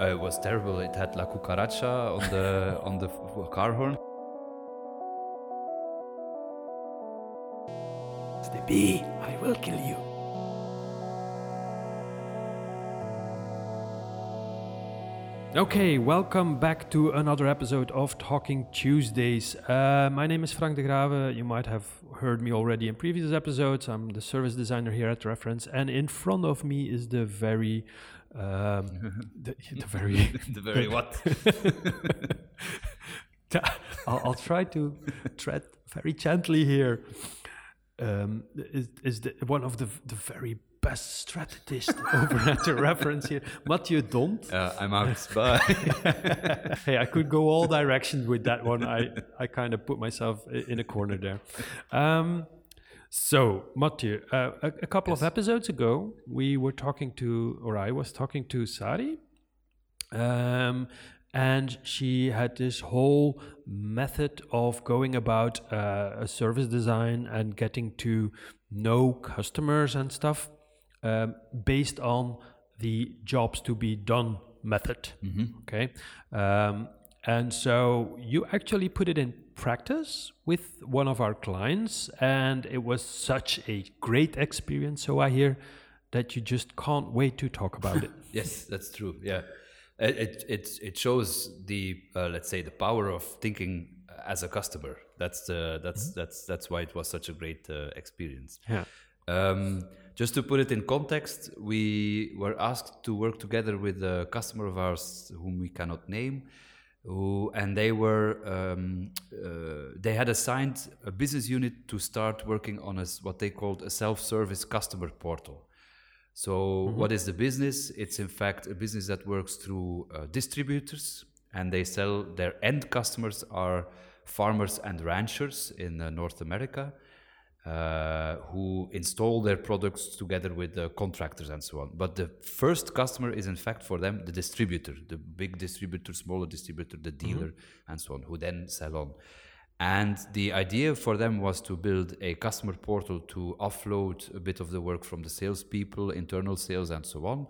Uh, it was terrible. It had La Cucaracha on the on the car horn. It's the bee. I will kill you. Okay, welcome back to another episode of Talking Tuesdays. Uh, my name is Frank de Grave. You might have heard me already in previous episodes. I'm the service designer here at Reference, and in front of me is the very, um, the, the very, the very what? I'll, I'll try to tread very gently here. Um, is, is the, one of the the very best strategist over at the reference here, Mathieu Dont. Uh, I'm out. Bye. hey, I could go all directions with that one. I, I kind of put myself in a corner there. Um, so, Mathieu, uh, a, a couple of episodes ago, we were talking to, or I was talking to Sari, um, and she had this whole method of going about uh, a service design and getting to know customers and stuff um, based on the jobs to be done method. Okay. Um, and so you actually put it in practice with one of our clients, and it was such a great experience. So I hear that you just can't wait to talk about it. yes, that's true. Yeah, it it it, shows the uh, let's say the power of thinking as a customer. That's the that's that's that's why it was such a great uh, experience. Yeah. Um, just to put it in context, we were asked to work together with a customer of ours whom we cannot name, who and they were um, uh, they had assigned a business unit to start working on a, what they called a self-service customer portal. So, what is the business? It's in fact a business that works through uh, distributors, and they sell their end customers are farmers and ranchers in uh, North America uh, who install their products together with the contractors and so on. But the first customer is in fact for them the distributor, the big distributor, smaller distributor, the dealer, and so on, who then sell on. And the idea for them was to build a customer portal to offload a bit of the work from the salespeople, internal sales, and so on,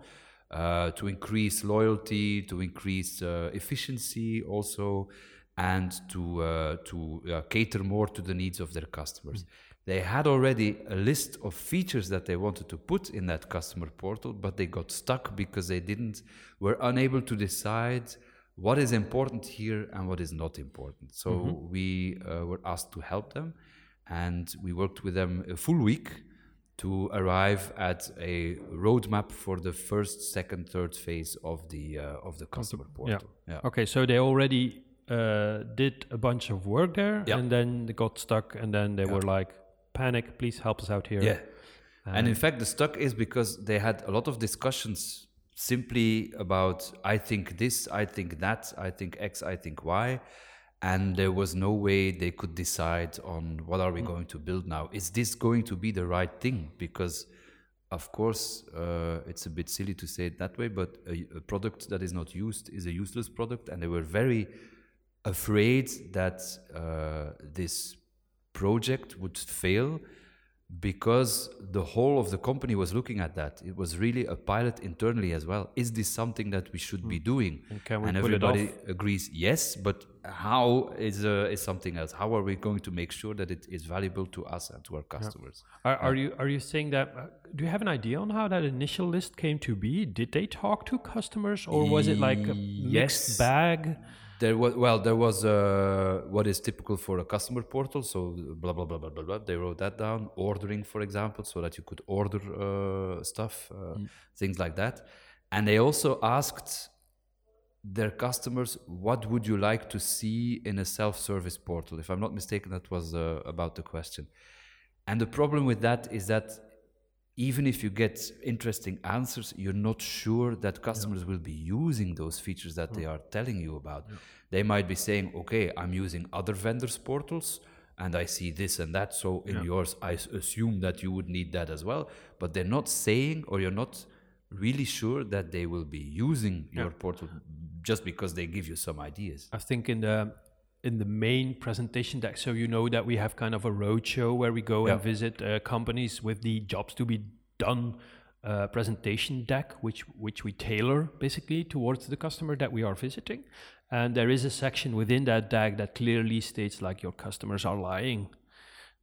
uh, to increase loyalty, to increase uh, efficiency also, and to uh, to uh, cater more to the needs of their customers. They had already a list of features that they wanted to put in that customer portal, but they got stuck because they didn't were unable to decide what is important here and what is not important. So we uh, were asked to help them, and we worked with them a full week to arrive at a roadmap for the first, second, third phase of the uh, of the customer portal. Yeah. Okay, so they already uh, did a bunch of work there, Yeah. and then they got stuck, and then they were like, "Panic! Please help us out here." Yeah. and in fact, the stuck is because they had a lot of discussions simply about I think this, I think that, I think X, I think Y. And there was no way they could decide on what are we going to build now. Is this going to be the right thing? Because, of course, uh, it's a bit silly to say it that way, but a, a product that is not used is a useless product. And they were very afraid that uh, this project would fail because the whole of the company was looking at that. It was really a pilot internally as well. Is this something that we should be doing? And can we and everybody agrees yes, but how is uh, is something else? How are we going to make sure that it is valuable to us and to our customers? Are, are you are you saying that? Uh, do you have an idea on how that initial list came to be? Did they talk to customers, or was it like a mixed Yes. bag? There was well, there was uh, what is typical for a customer portal. So blah blah blah blah blah. blah. They wrote that down. Ordering, for example, so that you could order uh, stuff, uh, things like that. And they also asked their customers, "What would you like to see in a self-service portal?" If I'm not mistaken, that was uh, about the question. And the problem with that is that even if you get interesting answers, you're not sure that customers will be using those features that they hmm. are telling you about. They might be saying, okay, I'm using other vendors' portals and I see this and that. So in yours, I assume that you would need that as well. But they're not saying, or you're not really sure that they will be using your portal just because they give you some ideas. I think in the in the main presentation deck. So you know that we have kind of a roadshow where we go Yeah. and visit uh, companies with the jobs to be done uh, presentation deck, which which we tailor basically towards the customer that we are visiting. And there is a section within that deck that clearly states like your customers are lying.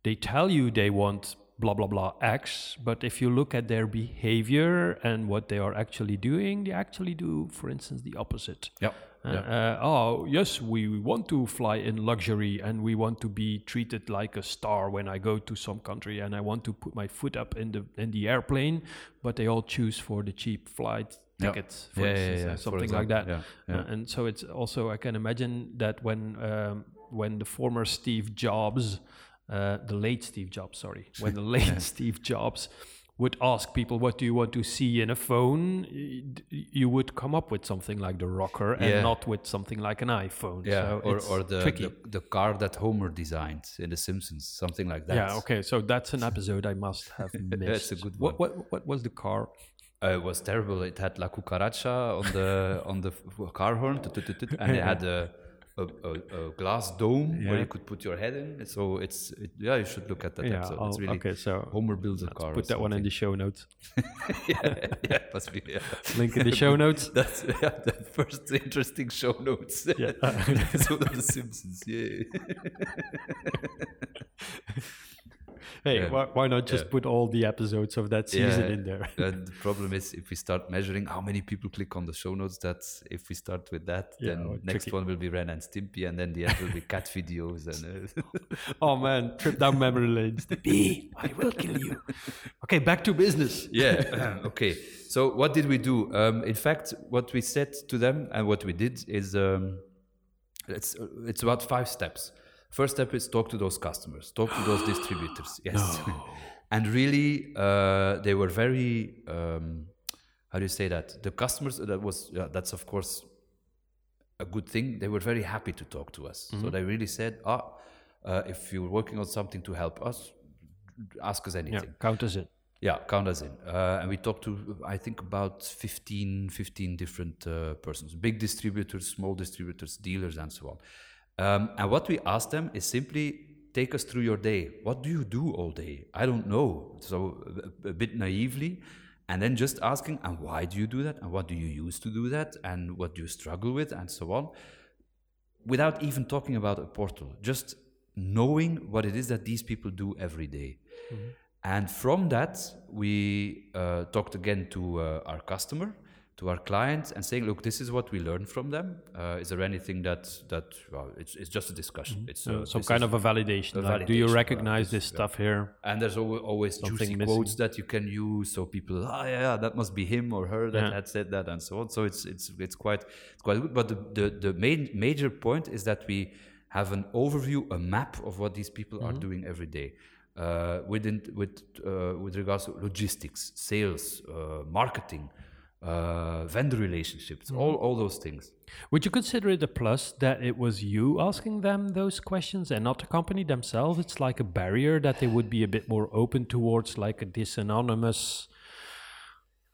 They tell you they want blah blah blah X, but if you look at their behavior and what they are actually doing, they actually do, for instance, the opposite. Yeah. Uh, yeah. uh, oh yes, we want to fly in luxury and we want to be treated like a star when I go to some country and I want to put my foot up in the in the airplane, but they all choose for the cheap flight Yeah. tickets, for Yeah, yeah, instance, yeah, uh, for something like that. Uh, and so it's also I can imagine that when um, when the former Steve Jobs, uh, the late Steve Jobs, sorry, when the late Steve Jobs would ask people, "What do you want to see in a phone?" You would come up with something like the rocker, and Yeah. not with something like an iPhone. Yeah, so or, or the, the the car that Homer designed in The Simpsons, something like that. yeah. Okay. So that's an episode I must have missed. That's a good What what what was the car? Uh, it was terrible. It had La Cucaracha on the on the car horn, and it had a, a, a, a glass dome where you could put your head in. So it's it, yeah, you should look at that Yeah. episode. It's really okay. So Homer builds a car. put that one in the show notes. yeah, yeah, be. Yeah. Link in the show notes. That's yeah, the first interesting show notes. Yeah. episode of The Simpsons. Yeah. Hey, Yeah. why, why not just Yeah. put all the episodes of that season in there? and the problem is if we start measuring how many people click on the show notes, that if we start with that, then oh, next tricky. one will be Ren and Stimpy, and then the end will be cat videos and. Uh, Oh man, trip down memory lane. B, I will kill you. Okay, back to business. yeah. okay. So what did we do? Um, in fact, what we said to them and what we did is um, it's it's about five steps. First step is talk to those customers, talk to those distributors. Yes. and really, uh, they were very. Um, how do you say that? The customers that was yeah, that's of course a good thing. They were very happy to talk to us. So they really said, ah, uh, if you're working on something to help us, ask us Yeah, anything. count us in. Yeah, count us in. Uh, and we talked to, I think, about 15, 15 different uh, persons big distributors, small distributors, dealers, and so on. Um, and what we asked them is simply take us through your day. What do you do all day? I don't know. So, a, a bit naively. And then just asking, and why do you do that? And what do you use to do that? And what do you struggle with? And so on without even talking about a portal, just knowing what it is that these people do every day. And from that, we uh, talked again to uh, our customer, to our clients and saying, "Look, this is what we learned from them. Uh, is there anything that that well, it's, it's just a discussion. It's So uh, some kind of a validation. a like, do you recognize this- stuff here? and there's al- always Something juicy missing. quotes that you can use, so people, ah, yeah, yeah, that must be him or her that Yeah. had said that, and so on. So it's it's it's quite it's quite good. But the the, the main major point is that we have an overview, a map of what these people Mm-hmm. are doing every day. Uh, within with uh, with regards to logistics, sales, uh, marketing, uh, vendor relationships, Mm-hmm. all all those things. Would you consider it a plus that it was you asking them those questions and not the company themselves? It's like a barrier that they would be a bit more open towards like a this anonymous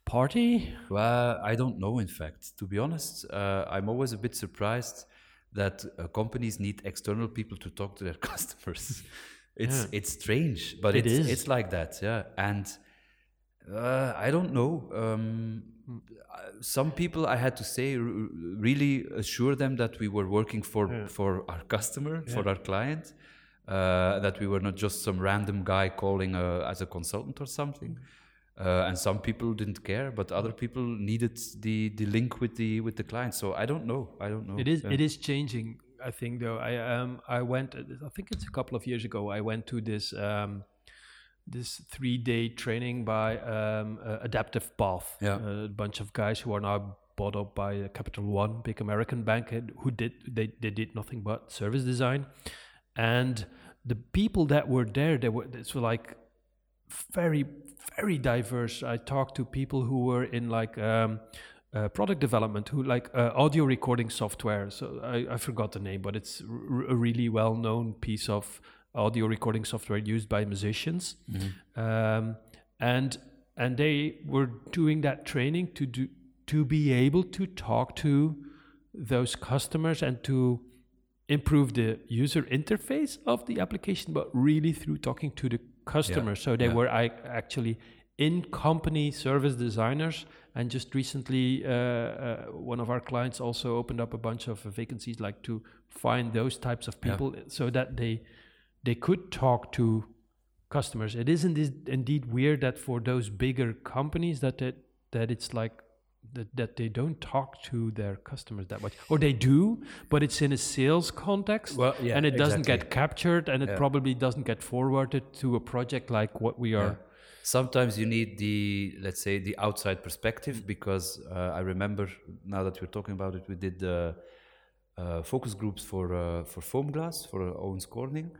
party. Well, I don't know. In fact, to be honest, uh, I'm always a bit surprised that uh, companies need external people to talk to their customers. It's Yeah. it's strange, but It it's is. it's like that, yeah. And uh, I don't know. Um, uh, some people, I had to say, really assure them that we were working for for our customer, for our client, uh, that we were not just some random guy calling uh, as a consultant or something. Uh, and some people didn't care, but other people needed the, the link with the with the client. So I don't know. I don't know. It is Yeah. it is changing. I think though. I um I went. I think it's a couple of years ago. I went to this um this three day training by um uh, Adaptive Path. Yeah. a bunch of guys who are now bought up by uh, Capital One, big American bank, who did they they did nothing but service design, and the people that were there, they were it's like very very diverse. I talked to people who were in like um, uh, product development, who like uh, audio recording software. So I, I forgot the name, but it's r- a really well known piece of audio recording software used by musicians, um, and and they were doing that training to do to be able to talk to those customers and to improve the user interface of the application, but really through talking to the customer. So they yeah. were I, actually in company service designers. And just recently, uh, uh, one of our clients also opened up a bunch of vacancies, like to find those types of Yeah. people, so that they they could talk to customers. It isn't indeed weird that for those bigger companies that it, that it's like that, that they don't talk to their customers that much, or they do, but it's in a sales context, Well, yeah, and it doesn't exactly. get captured, and it Yeah. probably doesn't get forwarded to a project like what we are. Yeah. Sometimes you need the, let's say, the outside perspective because uh, I remember now that we're talking about it, we did the uh, focus groups for uh, for foam glass for uh, Owens Corning,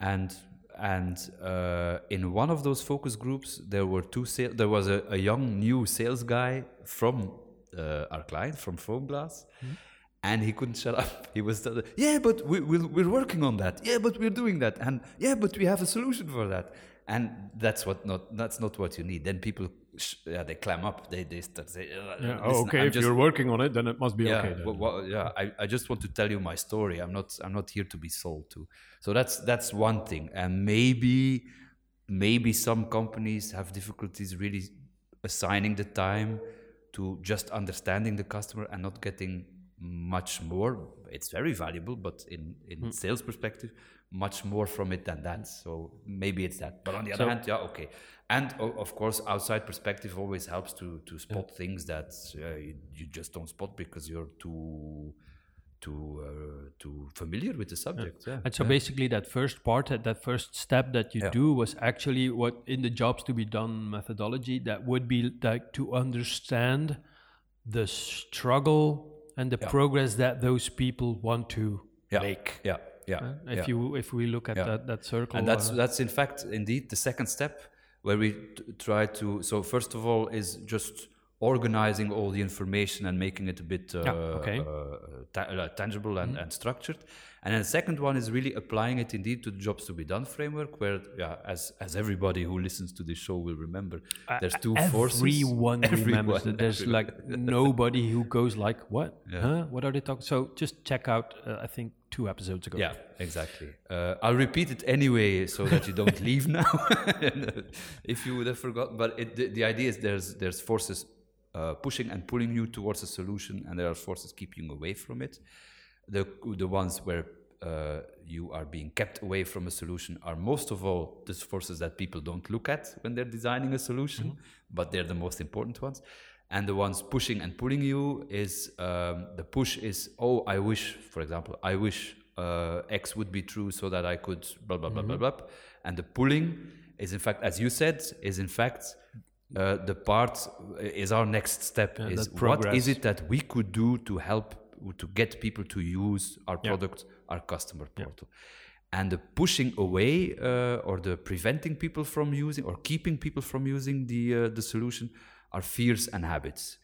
and and uh, in one of those focus groups there were two. There was a, a young new sales guy from uh, our client from foam glass. And he couldn't shut up. He was, yeah, but we, we're, we're working on that. Yeah, but we're doing that. And yeah, but we have a solution for that. And that's what not that's not what you need. Then people, yeah, they clam up. They they start say, uh, Yeah. Oh, okay. I'm if just- you're working on it, then it must be yeah, okay. Then. well, yeah. I, I just want to tell you my story. I'm not I'm not here to be sold to. So that's that's one thing. And maybe maybe some companies have difficulties really assigning the time to just understanding the customer and not getting much more. It's very valuable, but in in Hmm. sales perspective, much more from it than that. So maybe it's that. But on the other So- hand, yeah, okay. And of course, outside perspective always helps to to spot things that uh, you, you just don't spot because you're too too uh, too familiar with the subject. Yeah. And so yeah. basically, that first part, that, first step that you Yeah. do was actually what in the jobs to be done methodology that would be like to understand the struggle and the Yeah. progress that those people want to yeah. make. Yeah, yeah. Uh, if yeah. you if we look at Yeah. that that circle, and that's uh, that's in fact indeed the second step where we try to so first of all is just organizing all the information and making it a bit uh, okay. uh, uh, tangible and, and structured and then the second one is really applying it indeed to the jobs to be done framework where yeah as as everybody who listens to this show will remember there's two forces Everyone remembers Everyone, that. There's everyone. like nobody who goes like, "What? Yeah. Huh? What are they talking?" So just check out. Uh, I think two episodes ago. Yeah, exactly. Uh, I'll repeat it anyway so that you don't leave now, if you would have forgotten. But it, the, the idea is there's there's forces uh, pushing and pulling you towards a solution, and there are forces keeping you away from it. The the ones where uh, you are being kept away from a solution are most of all the forces that people don't look at when they're designing a solution, but they're the most important ones. And the ones pushing and pulling you is um, the push is oh I wish for example I wish uh, X would be true so that I could blah blah blah blah blah, and the pulling is in fact as you said is in fact uh, the part is our next step Yeah, is what is it that we could do to help to get people to use our Yeah. product our customer portal. And the pushing away uh, or the preventing people from using or keeping people from using the uh, the solution are fears and habits.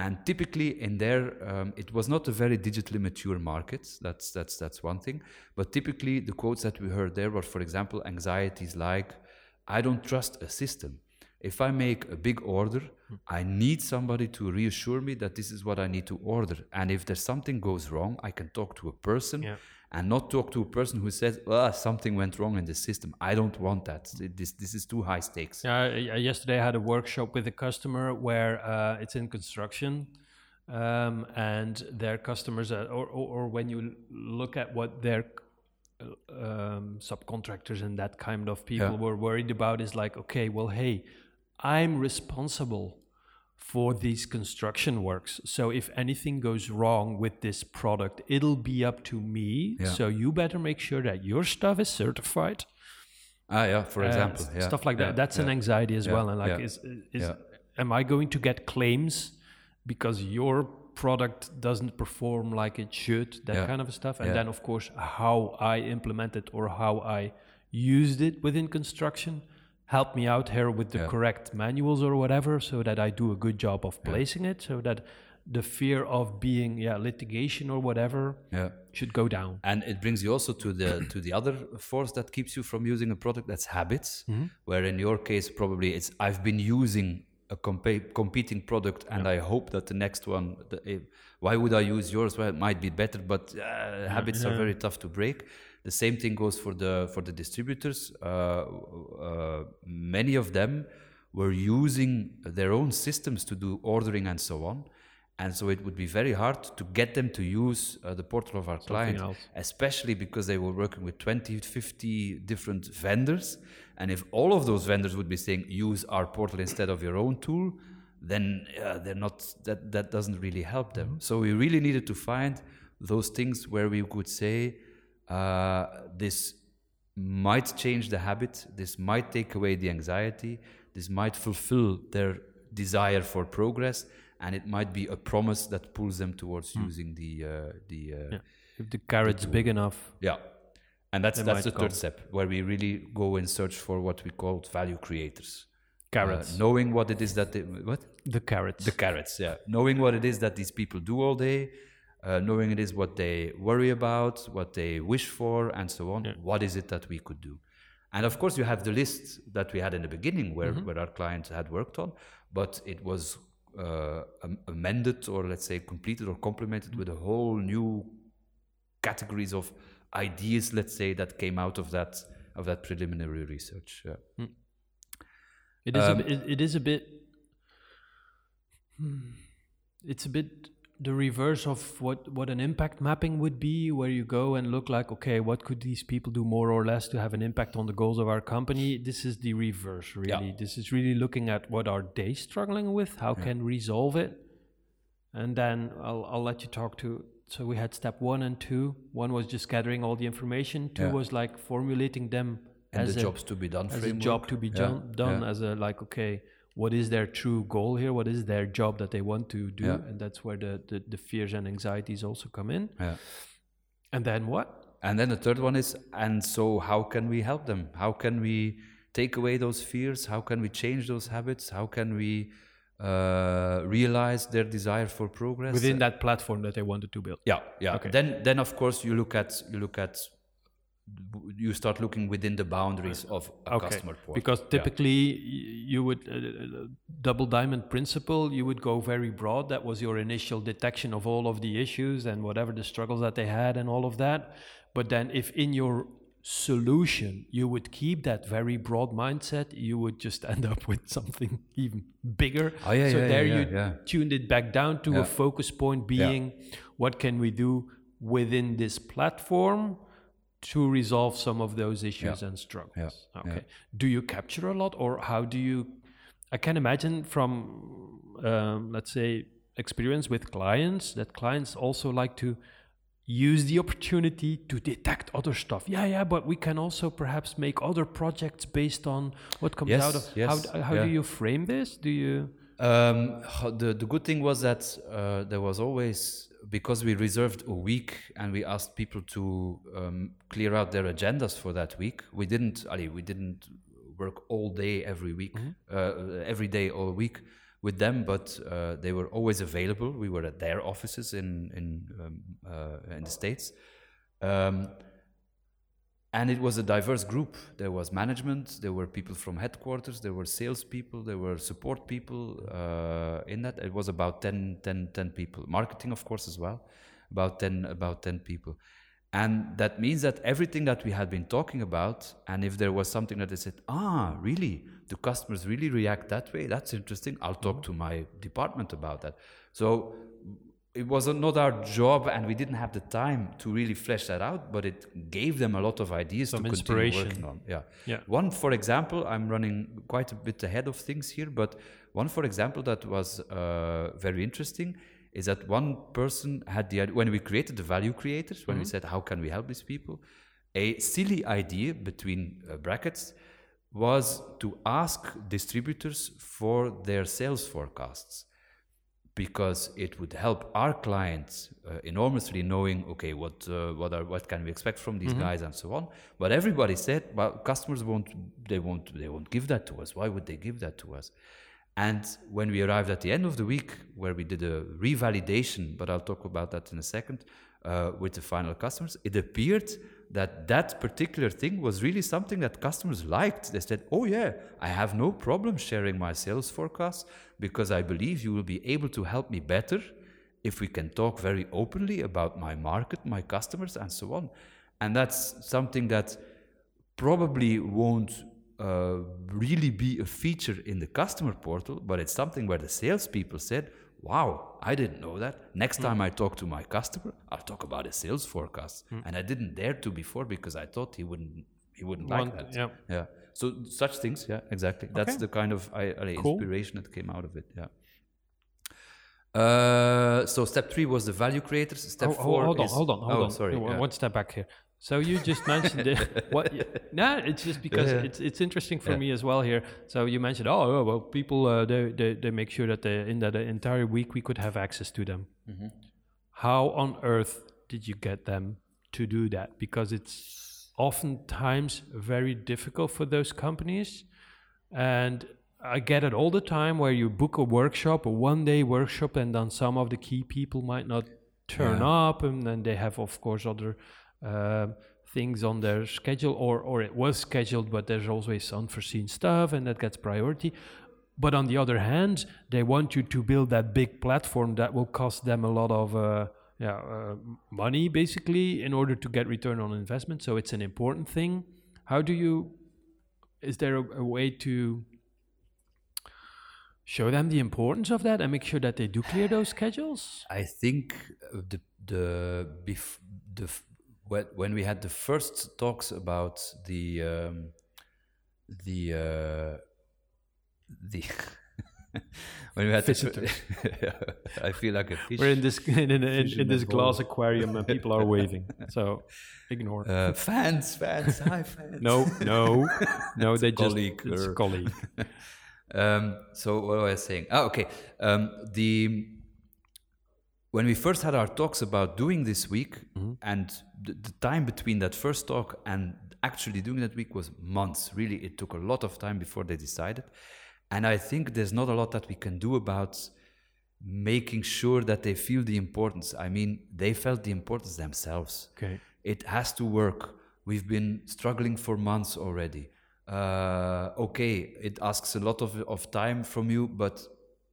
And typically in there um, it was not a very digitally mature market that's that's that's one thing. But typically the quotes that we heard there were for example anxieties like i don't trust a system. If i make a big order i need somebody to reassure me that this is what i need to order. And if there's something goes wrong i can talk to a person Yeah. And not talk to a person who says ah, something went wrong in the system. I don't want that. This this is too high stakes. Yeah, I- I- yesterday I had a workshop with a customer where uh, it's in construction, um, and their customers, are, or, or, or when you look at what their uh, um, subcontractors and that kind of people Yeah. were worried about, is like, okay, well, hey, I'm responsible for these construction works. So if anything goes wrong with this product, it'll be up to me. Yeah. So you better make sure that your stuff is certified ah yeah for uh, example yeah, stuff like yeah, that. That's an anxiety as well. And like, is is am I going to get claims because your product doesn't perform like it should? That kind of stuff. And then of course how I implement it or how I used it within construction help me out here with the Yeah. correct manuals or whatever, so that I do a good job of placing it, so that the fear of being yeah litigation or whatever yeah should go down. and it brings you also to the to the other force that keeps you from using a product that's habits where in your case probably it's i've been using a compa- competing product, and I hope that the next one. The, eh, why would I use yours? Well, it might be better, but uh, habits are very tough to break. The same thing goes for the for the distributors. Uh, uh, many of them were using their own systems to do ordering and so on. And so it would be very hard to get them to use uh, the portal of our client, else. especially because they were working with 20, 50 different vendors. And if all of those vendors would be saying, use our portal instead of your own tool, then uh, they're not, that, that doesn't really help them. So we really needed to find those things where we could say, uh, this might change the habit, this might take away the anxiety, this might fulfill their desire for progress, and it might be a promise that pulls them towards using the uh, the uh, Yeah. If the carrot's big enough, yeah. And that's that's the might third come. step where we really go in search for what we call value creators. carrots. Uh, knowing what it is that they what the carrots. the carrots, yeah. Knowing what it is that these people do all day, uh, knowing it is what they worry about, what they wish for, and so on. What is it that we could do? And of course, you have the list that we had in the beginning where, where our clients had worked on, but it was uh, am- amended or let's say completed or complemented with a whole new categories of ideas, let's say, that came out of that of that preliminary research. Yeah. It is. Um, a, bit- it, it is a bit. Hmm. It's a bit the reverse of what what an impact mapping would be, where you go and look like, okay, what could these people do more or less to have an impact on the goals of our company? This is the reverse, really. This is really looking at what are they struggling with, how can resolve it, and then I'll I'll let you talk to. So we had step one and two. One was just gathering all the information. Two Yeah. was like formulating them And as the a, jobs to be done as a job to be Yeah, done, done yeah. as a like okay what is their true goal here what is their job that they want to do Yeah. and that's where the, the the fears and anxieties also come in Yeah. and then what And then the third one is, and so how can we help them? How can we take away those fears? How can we change those habits? How can we uh, realize their desire for progress within that platform that they wanted to build Yeah, yeah. Okay. Then, then of course you look at you look at you start looking within the boundaries of a customer portal. because typically y- you would uh, uh, double diamond principle you would go very broad. That was your initial detection of all of the issues and whatever the struggles that they had and all of that. But then if in your solution you would keep that very broad mindset you would just end up with something even bigger. Oh, yeah, so yeah, there yeah, you yeah, yeah. tuned it back down to Yeah. a focus point being what can we do within this platform to resolve some of those issues and struggles. Yeah. Okay. Do you capture a lot, or how do you? I can imagine from, um, let's say, experience with clients that clients also like to use the opportunity to detect other stuff. Yeah, yeah, but we can also perhaps make other projects based on what comes Yes, out of. yes, how how yeah. do you frame this? Do you? Um, the the good thing was that uh, there was always because we reserved a week and we asked people to um, clear out their agendas for that week. We didn't, Ali, we didn't work all day every week, uh, every day all week with them, but uh, they were always available. We were at their offices in in um, uh, in the states. Um, and it was a diverse group. There was management, there were people from headquarters, there were salespeople, there were support people uh, in that. It was about 10, 10, 10 people. Marketing, of course, as well. About 10, about 10 people. And that means that everything that we had been talking about, and if there was something that they said, ah, really? Do customers really react that way? That's interesting. I'll talk to my department about that. So it was not our job and we didn't have the time to really flesh that out but it gave them a lot of ideas Some to continue working on yeah. Yeah. one for example i'm running quite a bit ahead of things here but one for example that was uh, very interesting is that one person had the idea when we created the value creators when we said how can we help these people? A silly idea between uh, brackets was to ask distributors for their sales forecasts because it would help our clients uh, enormously knowing okay what uh, what are what can we expect from these guys and so on. But everybody said well customers won't they won't they won't give that to us. Why would they give that to us? And when we arrived at the end of the week where we did a revalidation but i'll talk about that in a second uh, with the final customers, it appeared that that particular thing was really something that customers liked. They said, "Oh yeah, I have no problem sharing my sales forecast because I believe you will be able to help me better if we can talk very openly about my market, my customers, and so on." And that's something that probably won't uh, really be a feature in the customer portal, but it's something where the salespeople said, wow, I didn't know that. Next time I talk to my customer, I'll talk about his sales forecast. And I didn't dare to before because I thought he wouldn't he wouldn't like that. yeah. Yeah. So such things, yeah, exactly. That's the kind of I, I, Cool. inspiration that came out of it. Yeah. Uh, so step three was the value creators. Step Oh, oh, four hold on, is hold on, hold oh, on. Sorry, yeah. One step back here. So you just mentioned it. What? No, it's just because Yeah. it's it's interesting for Yeah. me as well here. So you mentioned, oh, oh, well, people uh, they, they they make sure that they, in that entire week we could have access to them. Mm-hmm. How on earth did you get them to do that? Because it's oftentimes very difficult for those companies, and I get it all the time where you book a workshop, a one day workshop, and then some of the key people might not turn up, and then they have, of course, other um things on their schedule, or, or it was scheduled, but there's always unforeseen stuff, and that gets priority. But on the other hand, they want you to build that big platform that will cost them a lot of uh, yeah, uh, money, basically, in order to get return on investment. So it's an important thing. How do you? Is there a, a way to show them the importance of that and make sure that they do clear those schedules? I think the the bef- the when when we had the first talks about the um, the uh, the when we had the I feel like a fish. We're in this in, in, in, in in this glass aquarium and people are waving. So ignore. uh, fans, fans, hi fans. no, no, no. They just colleague it's or- colleague. Um, so what was I saying? Oh, okay. Um, the when we first had our talks about doing this week, and the, the time between that first talk and actually doing that week was months. Really, it took a lot of time before they decided. And I think there's not a lot that we can do about making sure that they feel the importance. I mean, they felt the importance themselves. Okay. It has to work. We've been struggling for months already. Uh, okay, it asks a lot of, of time from you, but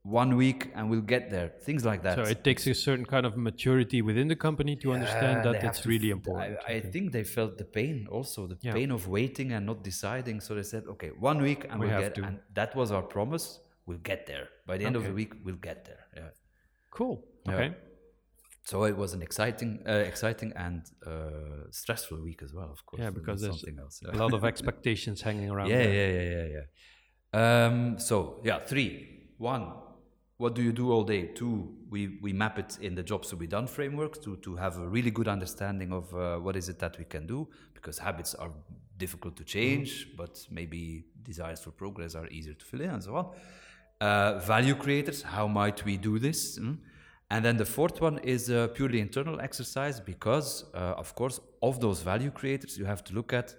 one week and we'll get there. Things like that. So it takes a certain kind of maturity within the company to understand that it's really important. I, I think they felt the pain also, the Yeah. pain of waiting and not deciding. So they said, okay, one week and We will get to. And that was our promise. We'll get there. By the end of the week, we'll get there. Yeah. Cool. Yeah. Okay. So it was an exciting, uh, exciting and uh, stressful week as well, of course. Yeah, because there's something else. A lot of expectations hanging around. yeah, yeah, yeah, yeah, yeah. Um, so yeah, three. One, what do you do all day? Two, we, we map it in the jobs to be done framework to, to have a really good understanding of uh, what is it that we can do because habits are difficult to change, but maybe desires for progress are easier to fill in and so on. Uh, value creators, how might we do this? Mm? And then the fourth one is a purely internal exercise because, uh, of course, of those value creators, you have to look at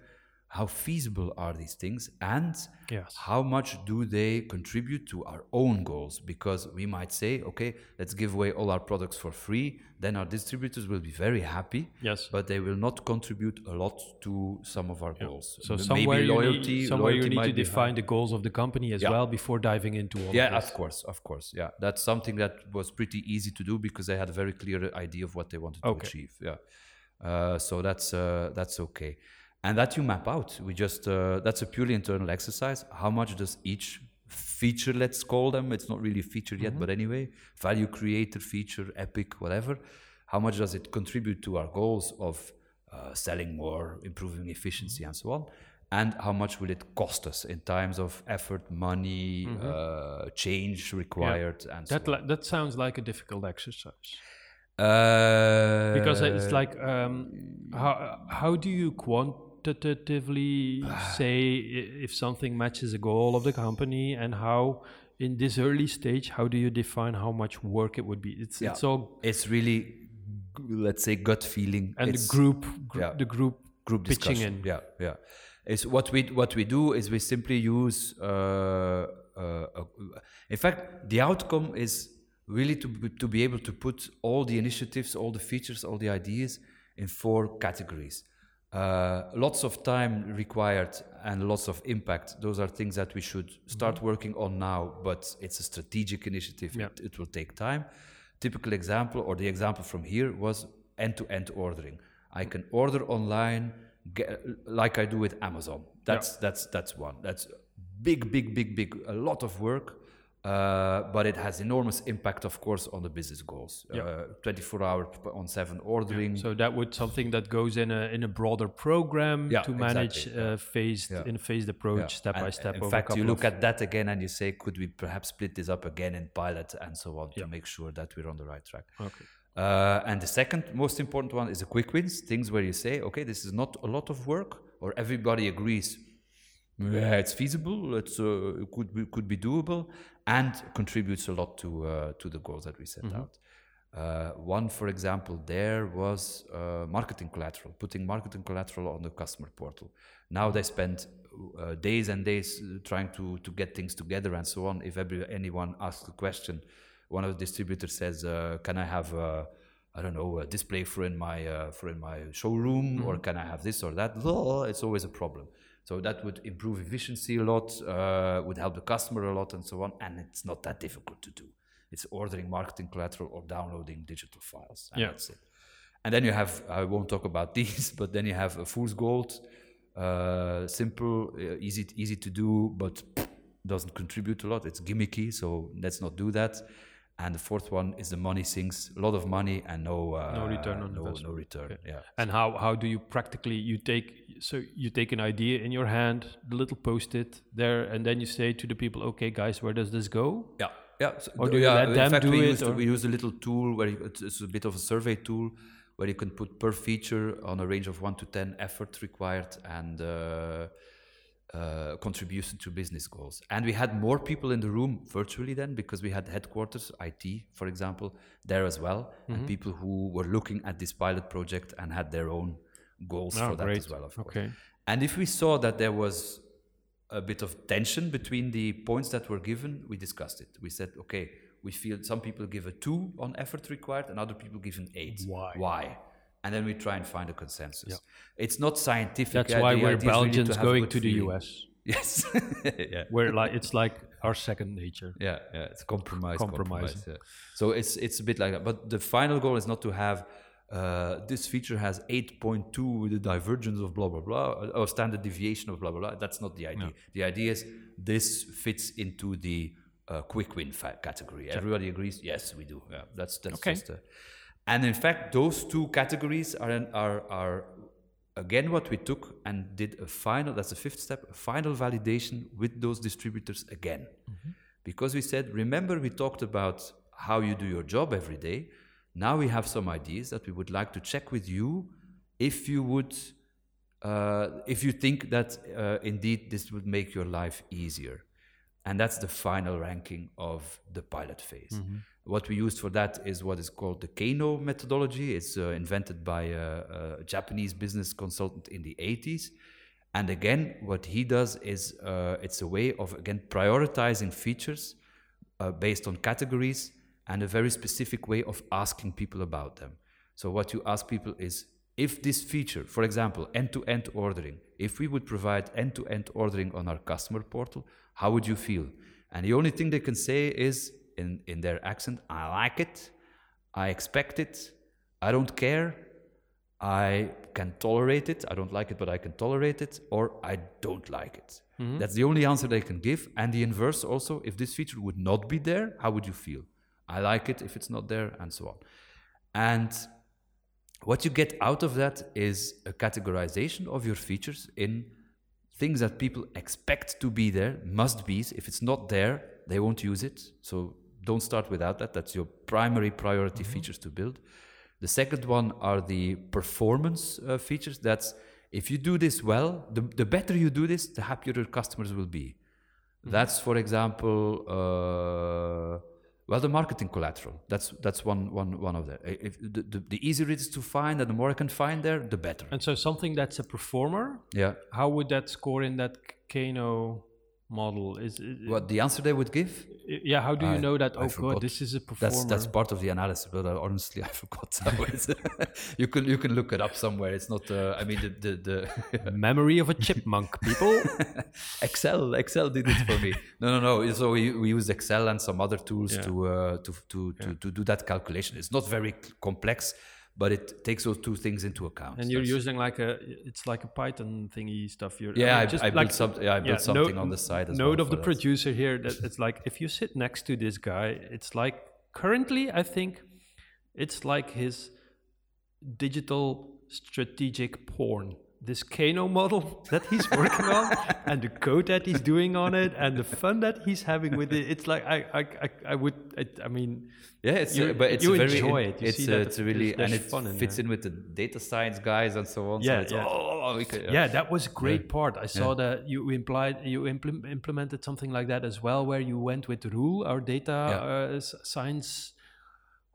how feasible are these things and Yes. how much do they contribute to our own goals because we might say okay let's give away all our products for free then our distributors will be very happy Yes. but they will not contribute a lot to some of our goals So M- somewhere maybe you loyalty need, somewhere you need to define high. the goals of the company as Yeah. well before diving into all yeah of of course of course yeah that's something that was pretty easy to do because they had a very clear idea of what they wanted to achieve yeah uh, so that's uh, that's okay and that you map out. We just uh, that's a purely internal exercise. How much does each feature let's call them it's not really a feature yet but anyway value creator feature epic whatever how much does it contribute to our goals of uh, selling more improving efficiency and so on? And how much will it cost us in times of effort money uh, change required and That so on. li- that sounds like a difficult exercise. Uh, because it's like um, how how do you quantitatively say if something matches a goal of the company and how in this early stage how do you define how much work it would be? It's Yeah. it's all it's really let's say gut feeling and It's the group, gr- yeah. the group group pitching discussion. in. Yeah, yeah. It's what we what we do is we simply use. Uh, uh, uh, in fact, the outcome is really to, be- to be able to put all the initiatives, all the features, all the ideas in four categories. Uh, lots of time required and lots of impact. Those are things that we should start working on now, but it's a strategic initiative. Yeah. It, it will take time. Typical example, or the example from here, was end to end ordering. I can order online get, like I do with Amazon. That's, that's, that's one. That's big, big, big, big, a lot of work. Uh, but it has enormous impact, of course, on the business goals. Yeah. Uh, 24 hour on 7 ordering. So that would something that goes in a in a broader program Yeah, to manage exactly, uh, phased Yeah. in a phased approach, Yeah. step by step. In fact, you look at that again and you say, could we perhaps split this up again in pilot and so on to make sure that we're on the right track? Okay. Uh, and the second most important one is the quick wins, things where you say, okay, this is not a lot of work, or everybody agrees, yeah, it's feasible, it's uh, it could be, could be doable, and contributes a lot to uh, to the goals that we set out. Uh, one, for example, there was uh, marketing collateral, putting marketing collateral on the customer portal. Now they spend uh, days and days uh, trying to, to get things together and so on. If every, anyone asks a question, one of the distributors says, uh, "Can I have, uh, I don't know, a display for in my uh, for in my showroom, or can I have this or that?" Oh, it's always a problem. So that would improve efficiency a lot, uh, would help the customer a lot, and so on. And it's not that difficult to do. It's ordering marketing collateral or downloading digital files. And Yeah. that's it. And then you have, I won't talk about these, but then you have a fool's gold, uh, simple, uh, easy, easy to do, but doesn't contribute a lot. It's gimmicky, so let's not do that. And the fourth one is the money sinks, a lot of money and no uh, No return on no, investment. no return. Yeah. And how how do you practically you take so you take an idea in your hand, the little post-it there, and then you say to the people, okay, guys, where does this go? Yeah, yeah. So Or do you yeah, let in them fact, do we it, Used, or- we use a little tool where you, it's, it's a bit of a survey tool where you can put per feature on a range of one to ten effort required and uh, uh, contribution to business goals. And we had more people in the room virtually then because we had headquarters, IT, for example, there as well, Mm-hmm. and people who were looking at this pilot project and had their own goals Oh, for that great. as well, of course. Okay. And if we saw that there was a bit of tension between the points that were given, we discussed it. We said, okay, we feel some people give a two on effort required and other people give an eight. Why? Why? And then we try and find a consensus. It's not scientific. That's yeah, why we're really Belgians going to the feeling. US, Yes. yeah. where like it's like our second nature. Yeah, yeah, it's compromise, Compromising. compromise. Yeah. So it's it's a bit like that. But the final goal is not to have uh, this feature has 8.2 with a divergence of blah blah blah or standard deviation of blah blah blah. That's not the idea. The idea is this fits into the uh, quick win category. Everybody agrees. Yes, we do. Yeah, that's that's Okay. just. Uh, and in fact, those two categories are are are again what we took and did a final. That's the fifth step. A final validation with those distributors again because we said, remember, we talked about how you do your job every day. Now we have some ideas that we would like to check with you if you would, uh, if you think that uh, indeed this would make your life easier. And that's the final ranking of the pilot phase. What we used for that is what is called the Kano methodology. It's uh, invented by a, a Japanese business consultant in the 80s. And again, what he does is uh, it's a way of again prioritizing features uh, based on categories and a very specific way of asking people about them. So what you ask people is if this feature, for example, end-to-end ordering, if we would provide end-to-end ordering on our customer portal, how would you feel? And the only thing they can say is in, in their accent, I like it, I expect it, I don't care, I can tolerate it. I don't like it, but I can tolerate it, or I don't like it. Mm-hmm. That's the only answer they can give. And the inverse also, if this feature would not be there, how would you feel? I like it if it's not there, and so on. And what you get out of that is a categorization of your features in things that people expect to be there, must be. If it's not there, they won't use it. So don't start without that. That's your primary priority features to build. The second one are the performance uh, features. That's if you do this well, the, the better you do this, the happier your customers will be. That's, for example, uh, well, the marketing collateral. That's that's one one one of them. If the, the, the easier it is to find, and the more I can find there, the better. And so something that's a performer, Yeah. how would that score in that Kano model? Is it, What the answer they would give? yeah? How do you I- know that? I Oh forgot. god, this is a performer. That's that's part of the analysis, but uh, honestly, I forgot you can you can look it up somewhere. It's not. Uh, I mean, the the, the memory of a chipmunk, people. Excel Excel did it for me. No, no, no. So we, we used Excel and some other tools Yeah. to uh, to to, to to do that calculation. It's not very complex, but it takes those two things into account. and you're That's- using like a, it's like a Python thingy stuff. You're Yeah, I, just I like built some. Yeah, I built yeah, something note- on the side as note well. of the that. producer here that it's like if you sit next to this guy, it's like currently I think it's like his digital strategic porn. This Kano model that he's working on, and the code that he's doing on it, and the fun that he's having with it. It's like I, I, I, I would, I, I mean, Yeah, it's You- uh, but it's you very enjoy it. You it's see that it's a really and it fun in fits there. in with the data science guys and so on. Yeah, so it's, yeah. Oh, we could, yeah, that was a great part. I saw that you implied you impl- implemented something like that as well, where you went with Rule, our data uh, science.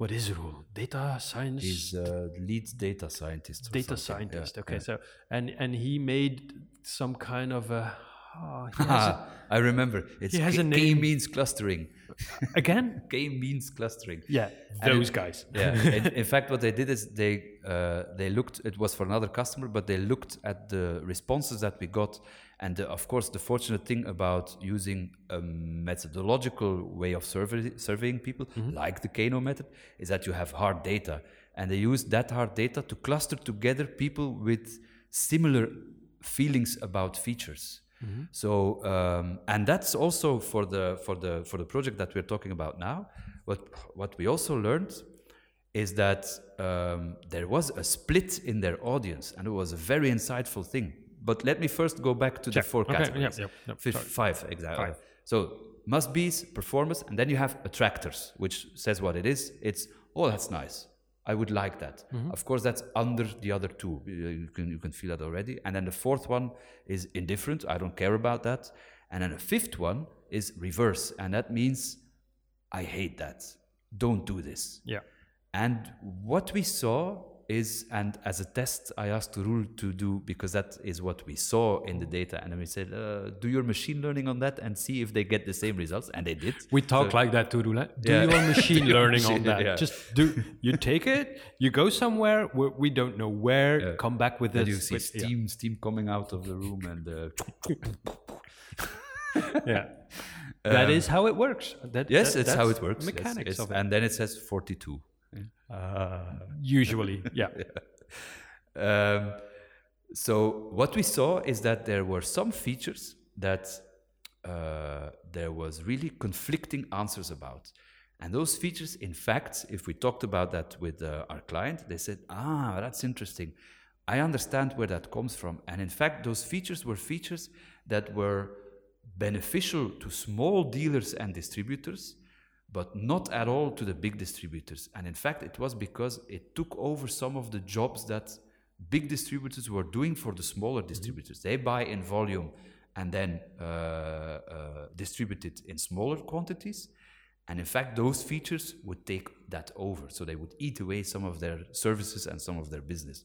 What is Rule? Data science. He's uh, lead data scientist. data something. Yeah, scientist. Okay, yeah. so and and he made some kind of a. oh, a- I remember. It's He has K, a K name. means clustering. again, K means clustering. yeah, those it- guys. yeah. in, in fact, what they did is they uh, they looked. It was for another customer, but they looked at the responses that we got, and uh, of course, the fortunate thing about using a methodological way of survey, surveying people, like the Kano method, is that you have hard data, and they use that hard data to cluster together people with similar feelings about features. So, um, and that's also for the for the for the project that we're talking about now. What what we also learned is that um, there was a split in their audience, and it was a very insightful thing. But let me first go back to Check. the four Okay, categories. yep, yep, yep, five exactly. Five. So must be's, performance, and then you have attractors, which says what it is. It's oh, that's nice. I would like that. Mm-hmm. Of course, that's under the other two. You you can you can feel that already. And then the fourth one is indifferent. I don't care about that. And then the fifth one is reverse, and that means I hate that. Don't do this. Yeah. And what we saw is, and as a test, I asked Rule to do because that is what we saw in the data, and we said, uh, "Do your machine learning on that and see if they get the same results," and they did. We talk So- like that too, Roulette. Do Yeah. your machine Do learning on that. yeah. Just do. You take it. You go somewhere where we don't know where. Yeah. Come back with this. you see with- steam, steam coming out of the room, and uh, yeah. That is how it works. That, yes, that- it's how it works. the yes, Mechanics yes. of it. And then it says forty-two. Usually, yeah. Um, so what we saw is that there were some features that uh, there was really conflicting answers about. And those features, in fact, if we talked about that with uh, our client, they said, ah, that's interesting. I understand where that comes from. And in fact, those features were features that were beneficial to small dealers and distributors, but not at all to the big distributors. And in fact, it was because it took over some of the jobs that big distributors were doing for the smaller distributors. They buy in volume and then uh, uh, distribute it in smaller quantities. And in fact, those features would take that over. So they would eat away some of their services and some of their business.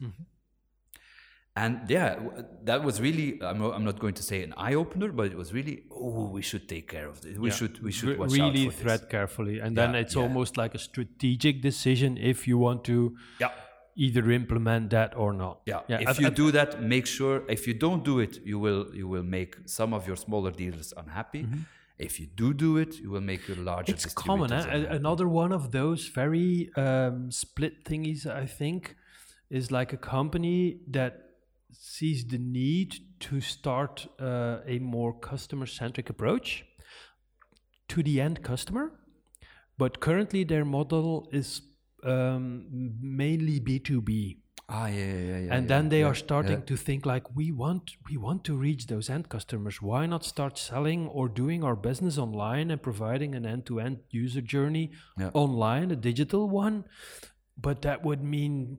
And yeah, that was really, I'm not, I'm not going to say an eye opener, but it was really, oh, we should take care of this. We Yeah. should, we should watch really out for thread this. carefully, and then it's yeah. almost like a strategic decision if you want to Yeah. either implement that or not. Yeah. Yeah, If I've- you I've- do that, make sure. If you don't do it, you will you will make some of your smaller dealers unhappy. If you do do it, you will make your larger. Mm-hmm. it's common. Eh? Another one of those very um, split thingies, I think, is like a company that sees the need to start uh, a more customer-centric approach to the end customer, but currently their model is um, mainly B two B Ah, yeah, yeah, yeah. and yeah, then they yeah, are starting yeah. to think like we want we want to reach those end customers why not start selling or doing our business online and providing an end-to-end user journey online a digital one but that would mean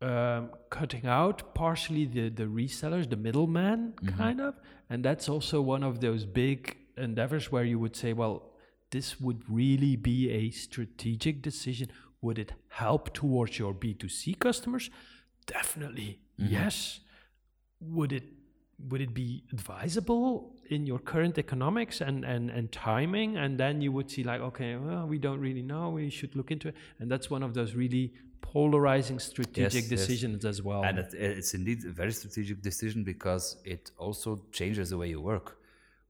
um, cutting out partially the the resellers the middleman Mm-hmm. kind of and that's also one of those big endeavors where you would say well this would really be a strategic decision would it help towards your b2c customers definitely Mm-hmm. yes would it would it be advisable in your current economics and, and, and timing? And then you would see like, okay, well, we don't really know. We should look into it. And that's one of those really polarizing strategic Yes, yes. decisions as well. And it, it's indeed a very strategic decision because it also changes the way you work.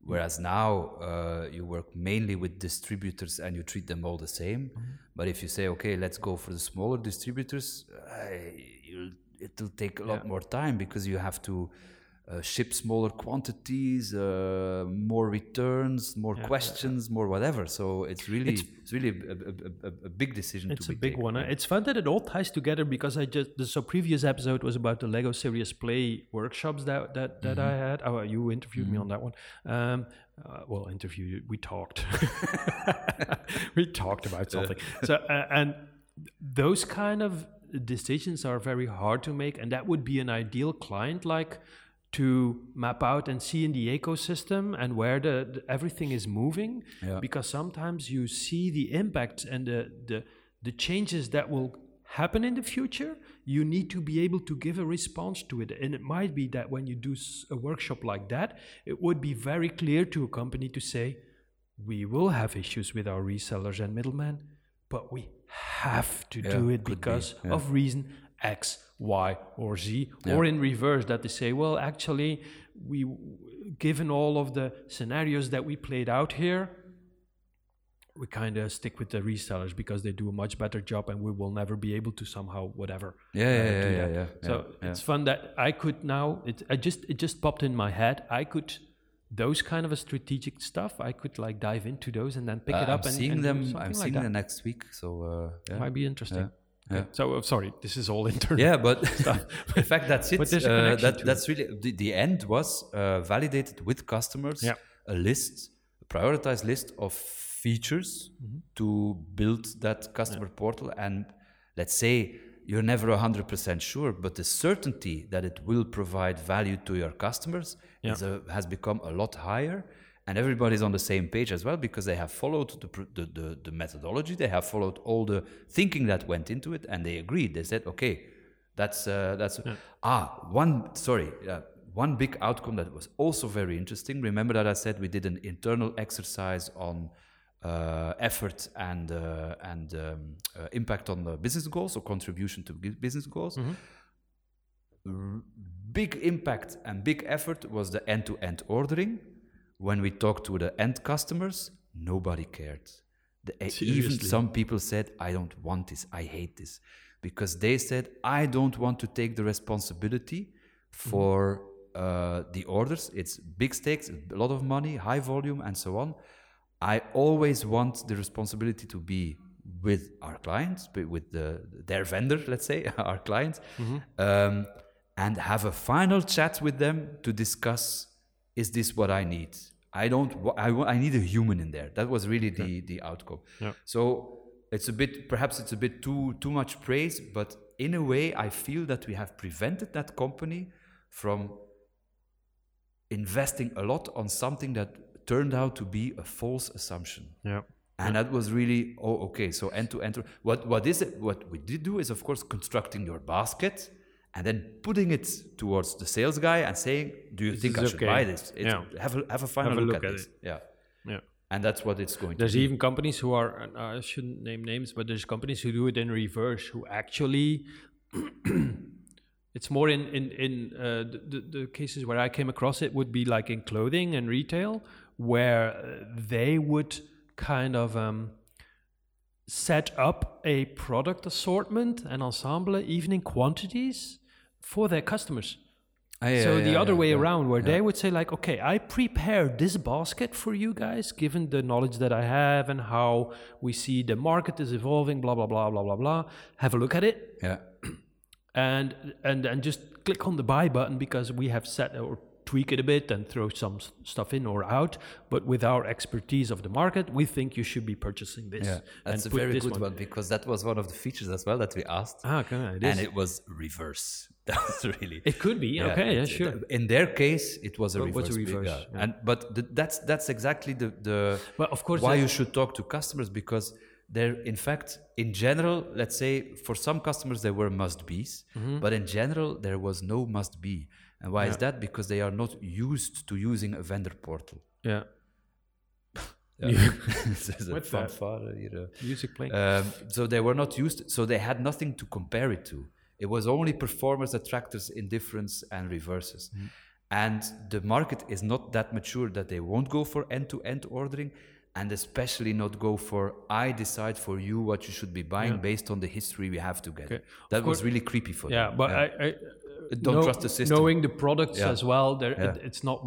Whereas now uh, you work mainly with distributors and you treat them all the same. But if you say, okay, let's go for the smaller distributors, uh, you'll, it'll take a lot more time because you have to ship smaller quantities, uh, more returns, more questions, more whatever. So it's really, it's, really a, a, a, a big decision It's a big taken. one. It's fun that it all ties together because I just the so previous episode was about the Lego Serious Play workshops that that, that I had. Oh, you interviewed me on that one. Um, uh, well, interviewed. We talked. we talked about something. So uh, and those kind of decisions are very hard to make, and that would be an ideal client like to map out and see in the ecosystem and where the, the- everything is moving Yeah. because sometimes you see the impacts and the, the the changes that will happen in the future you need to be able to give a response to it and it might be that when you do a workshop like that it would be very clear to a company to say we will have issues with our resellers and middlemen but we have to Yeah, do it could be, because yeah. of reason X, Y, or Z, or in reverse that they say, well, actually, we, given all of the scenarios that we played out here, we kind of stick with the resellers because they do a much better job, and we will never be able to somehow whatever. Yeah, uh, yeah, yeah, yeah, yeah, So yeah, it's fun that I could now. It I just it just popped in my head. I could. Those kind of a strategic stuff, I could like dive into those and then pick Uh, it up I'm and, seeing and them. I'm seeing that. them next week. So uh, yeah. Might be interesting. Yeah. Yeah. So uh, sorry, this is all internal. Yeah, but in fact, that's it. Uh, that, that's really the, the end was uh, validated with customers. Yeah. A list, a prioritized list of features Mm-hmm. to build that customer portal. And let's say you're never 100% sure, but the certainty that it will provide value to your customers Yeah. is a, has become a lot higher. And everybody's on the same page as well because they have followed the, the, the, the methodology, they have followed all the thinking that went into it, and they agreed. They said, okay, that's uh, that's ah one sorry uh, one big outcome that was also very interesting. Remember that I said we did an internal exercise on uh, effort and uh, and um, uh, impact on the business goals or contribution to business goals. R- big impact and big effort was the end-to-end ordering. When we talked to the end customers, nobody cared. The, even some people said, "I don't want this. I hate this," because they said, "I don't want to take the responsibility for uh, the orders. It's big stakes, a lot of money, high volume, and so on. I always want the responsibility to be with our clients, with the, their vendor, let's say, our clients, um, and have a final chat with them to discuss: Is this what I need? I don't. I, I need a human in there. That was really the the outcome. Yeah. So it's a bit, perhaps it's a bit too too much praise, but in a way, I feel that we have prevented that company from investing a lot on something that turned out to be a false assumption. Yeah. And that was really oh okay. So end to end. What what is it? What we did do is of course constructing your basket and then putting it towards the sales guy and saying, "Do you This think I should okay. buy this? It's- Yeah. Have a have a final Have a look, look at, at this." it. Yeah, Yeah. and that's what it's going There's to be. even companies who are, and I shouldn't name names, but there's companies who do it in reverse, who actually, it's more in in in uh, the, the the cases where I came across it would be like in clothing and retail, where uh, they would kind of um, set up a product assortment and ensemble, even in quantities, for their customers. Ah, yeah, so yeah, the yeah, other way around, where they would say like, okay, I prepared this basket for you guys, given the knowledge that I have and how we see the market is evolving, blah blah blah blah blah blah. Have a look at it, Yeah, and and and just click on the buy button because we have set or tweak it a bit and throw some stuff in or out. But with our expertise of the market, we think you should be purchasing this. yeah. That's a very good one. because that was one of the features as well that we asked, Ah, okay, it and it was reverse. That was really. It could be okay, yeah, sure. In their case, it was a it reverse. a reverse, yeah. yeah. And but th- that's that's exactly the the Well, of course, why you should talk to customers because there in fact in general let's say for some customers there were must be's but in general there was no must be and why is Mm-hmm. That because they are not used to using a vendor portal Yeah. yeah. There's a fanfare here, Music playing. um, so they were not used, so they had nothing to compare it to. It was only performers, attractors, indifference, and reverses. Mm-hmm. And the market is not that mature that they won't go for end to end ordering, and especially not go for I decide for you what you should be buying Yeah. based on the history we have together. Okay. That Of was really creepy for them. yeah, them. but I, I Don't know- trust the system. Knowing the products Yeah. as well, there Yeah. it, it's not.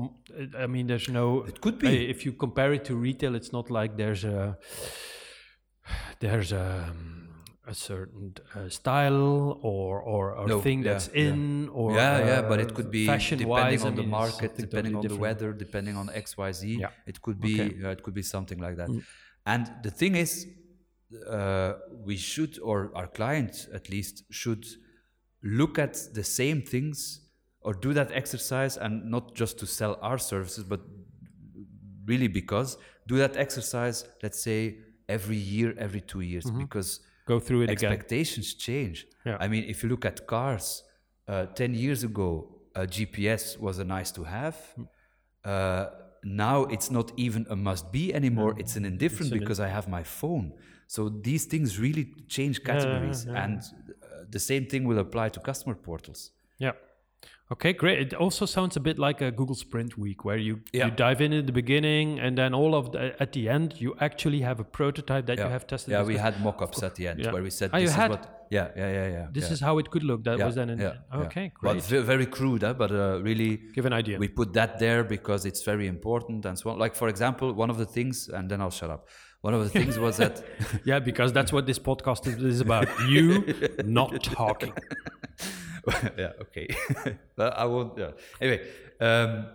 I mean, there's no. It could be. uh, if you compare it to retail, it's not like there's a there's a a certain uh, style or or, or No, thing yeah, that's in or yeah, yeah, but uh, it could be depending I on the market, depending totally on the weather, depending on X, Y, Z. Yeah. It could be, Okay. uh, it could be something like that. Mm. And the thing is, uh, we should, or our clients at least, should look at the same things or do that exercise, and not just to sell our services, but really because do that exercise. Let's say every year, every two years, because Go through it again. expectations change. Yeah. I mean, if you look at cars, uh, 10 years ago, a GPS was a nice to have. Hmm. Uh, now it's not even a must be anymore. It's an indifferent an because I have my phone. So these things really change categories. yeah, yeah. And the same thing will apply to customer portals. Yeah. Okay, great. It also sounds a bit like a Google Sprint week where you, Yeah. you dive in at the beginning and then all of the, at the end you actually have a prototype that you have tested. Yeah, we had mock-ups at the end Yeah. where we said you this had- is what. Yeah, yeah, yeah, yeah. This yeah. is how it could look. That yeah, was then in, yeah, yeah. okay, great. ve- very crude, huh? but uh, really Give an idea. we put that there because it's very important and so on. Like for example, one of the things, and then I'll shut up. One of the things was that yeah, because that's what this podcast is, about. You not talking. yeah, okay. but I won't. Yeah. Anyway, um,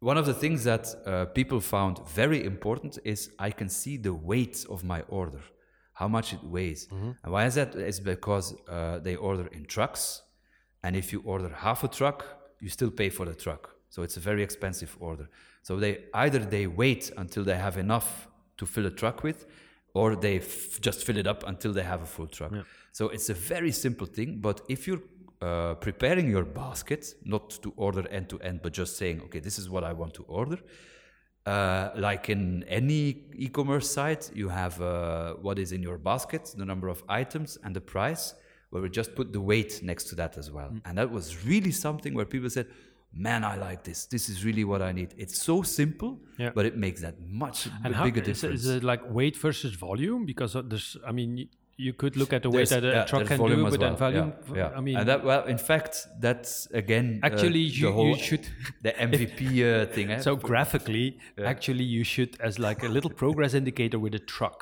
one of the things that uh, people found very important is I can see the weight of my order, how much it weighs. And why is that? It's because uh, they order in trucks, and if you order half a truck, you still pay for the truck. So it's a very expensive order. So they either they wait until they have enough to fill a truck with, or they f- just fill it up until they have a full truck. So it's a very simple thing. But if you're uh, preparing your basket, not to order end to end, but just saying, okay, this is what I want to order. Uh, like in any e-commerce site, you have uh, what is in your basket, the number of items, and the price. Where we just put the weight next to that as well, Mm. and that was really something where people said, "Man, I like this. This is really what I need." It's so simple, Yeah. but it makes that much And how bigger is difference. is it like weight versus volume? Because uh, there's, I mean, you could look at the weight There's- that a yeah, truck can do, but then volume. Yeah, yeah. I mean, and that well, in fact, that's again uh, actually, the you, whole- you should. the MVP uh, thing. eh? So graphically, actually, you should as like a little progress indicator with a truck,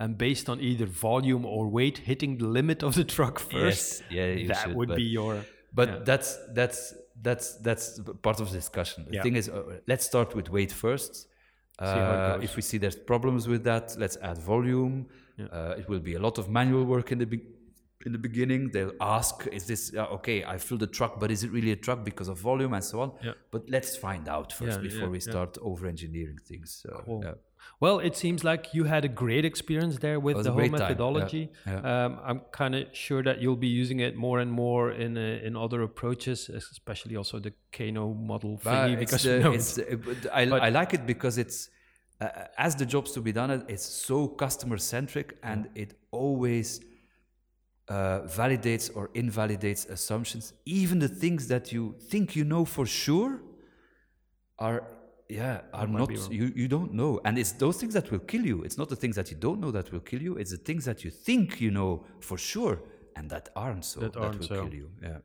and based on either volume or weight hitting the limit of the truck first, Yes, yeah, you that should, would be your. But that's that's that's that's part of the discussion. The Yeah. thing is, uh, let's start with weight first. Uh, if we see there's problems with that, let's add volume. Uh, it will be a lot of manual work in the be- in the beginning. They'll ask, "Is this uh, okay? I filled the truck, but is it really a truck because of volume and so on?" Yeah. But let's find out first Yeah, before yeah, we yeah. start over-engineering things. So, Cool. Well, it seems like you had a great experience there with the whole time, yeah, methodology. yeah. Um, I'm kind of sure that you'll be using it more and more in uh, in other approaches, especially also the Kano model thingy. Because the- no, uh, I, I like it because it's uh, as the jobs to be done, it's so customer centric and it always uh, validates or invalidates assumptions. Even the things that you think you know for sure are yeah are not you you don't know. And it's those things that will kill you. It's not the things that you don't know that will kill you. It's the things that you think you know for sure and that aren't so That that, aren't will so. kill you. Yeah.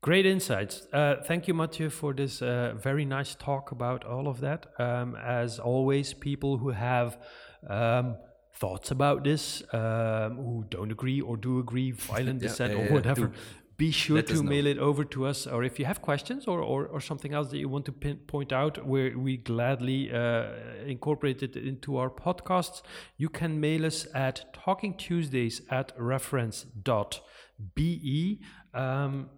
Great insights. Uh, thank you, Mathieu, for this uh, very nice talk about all of that. Um, as always, people who have um, thoughts about this, um, who don't agree or do agree, violent Yeah, dissent yeah, or whatever, be sure let to mail it over to us. Or if you have questions or, or, or something else that you want to pin, point out, where we gladly uh, incorporate it into our podcasts, you can mail us at talkingtuesdays at reference.be. Um,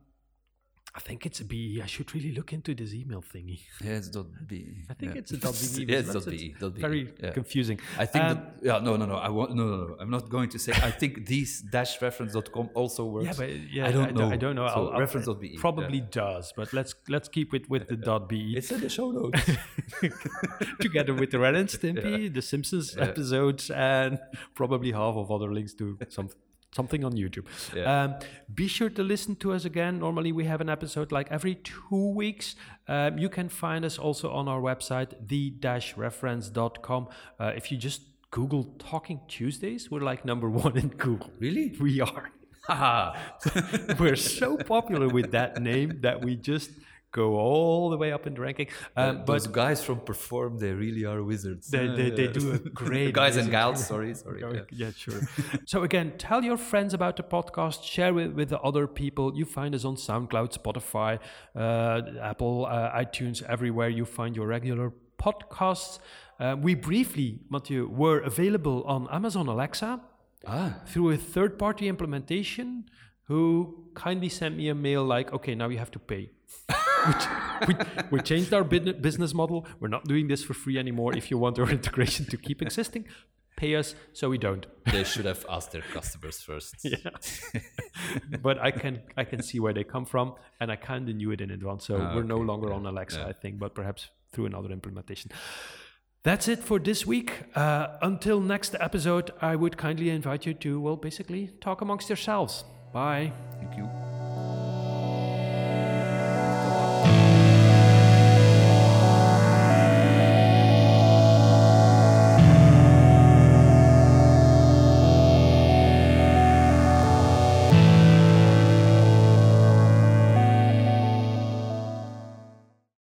I think it's a BE. I should really look into this email thingy. Yeah, it's dot .be. I think yeah. it's a dot .be. yeah, it's dot .be. Dot .be. Very yeah. confusing. I think Um, that, yeah, no, no, no. I want no, no, no. I'm not going to say. I think these dash reference.com also works. Yeah, but yeah, I don't I, know. I don't know. So I'll- I'll- reference.be, it Probably does, but let's let's keep it with the dot .be. It's in the show notes. together with the Ren and Stimpy, the Simpsons Yeah. episodes, and probably half of other links to some something on YouTube. Yeah. Um, be sure to listen to us again. Normally we have an episode like every two weeks. Um, you can find us also on our website, the-reference.com. Uh, if you just Google Talking Tuesdays, we're like number one in Google. really? We are. We're so popular with that name that we just go all the way up in the ranking. Um, but guys from Perform, they really are wizards. They- they- they do a great guys and gals. Sorry, sorry. Oh, yeah. yeah. sure. so again, tell your friends about the podcast. Share it with the other people. You find us on SoundCloud, Spotify, uh, Apple, uh, iTunes, everywhere you find your regular podcasts. Uh, we briefly, Mathieu, were available on Amazon Alexa Ah, through a third-party implementation. Who kindly sent me a mail like, "Okay, now you have to pay." We, we changed our business model. We're not doing this for free anymore. If you want our integration to keep existing, pay us so we don't. they should have asked their customers first. Yeah. but I can I can see where they come from, and I kind of knew it in advance. So Ah, we're no longer Yeah, on Alexa, yeah. I think, but perhaps through another implementation. That's it for this week. Uh, until next episode, I would kindly invite you to well, basically talk amongst yourselves. Bye. Thank you.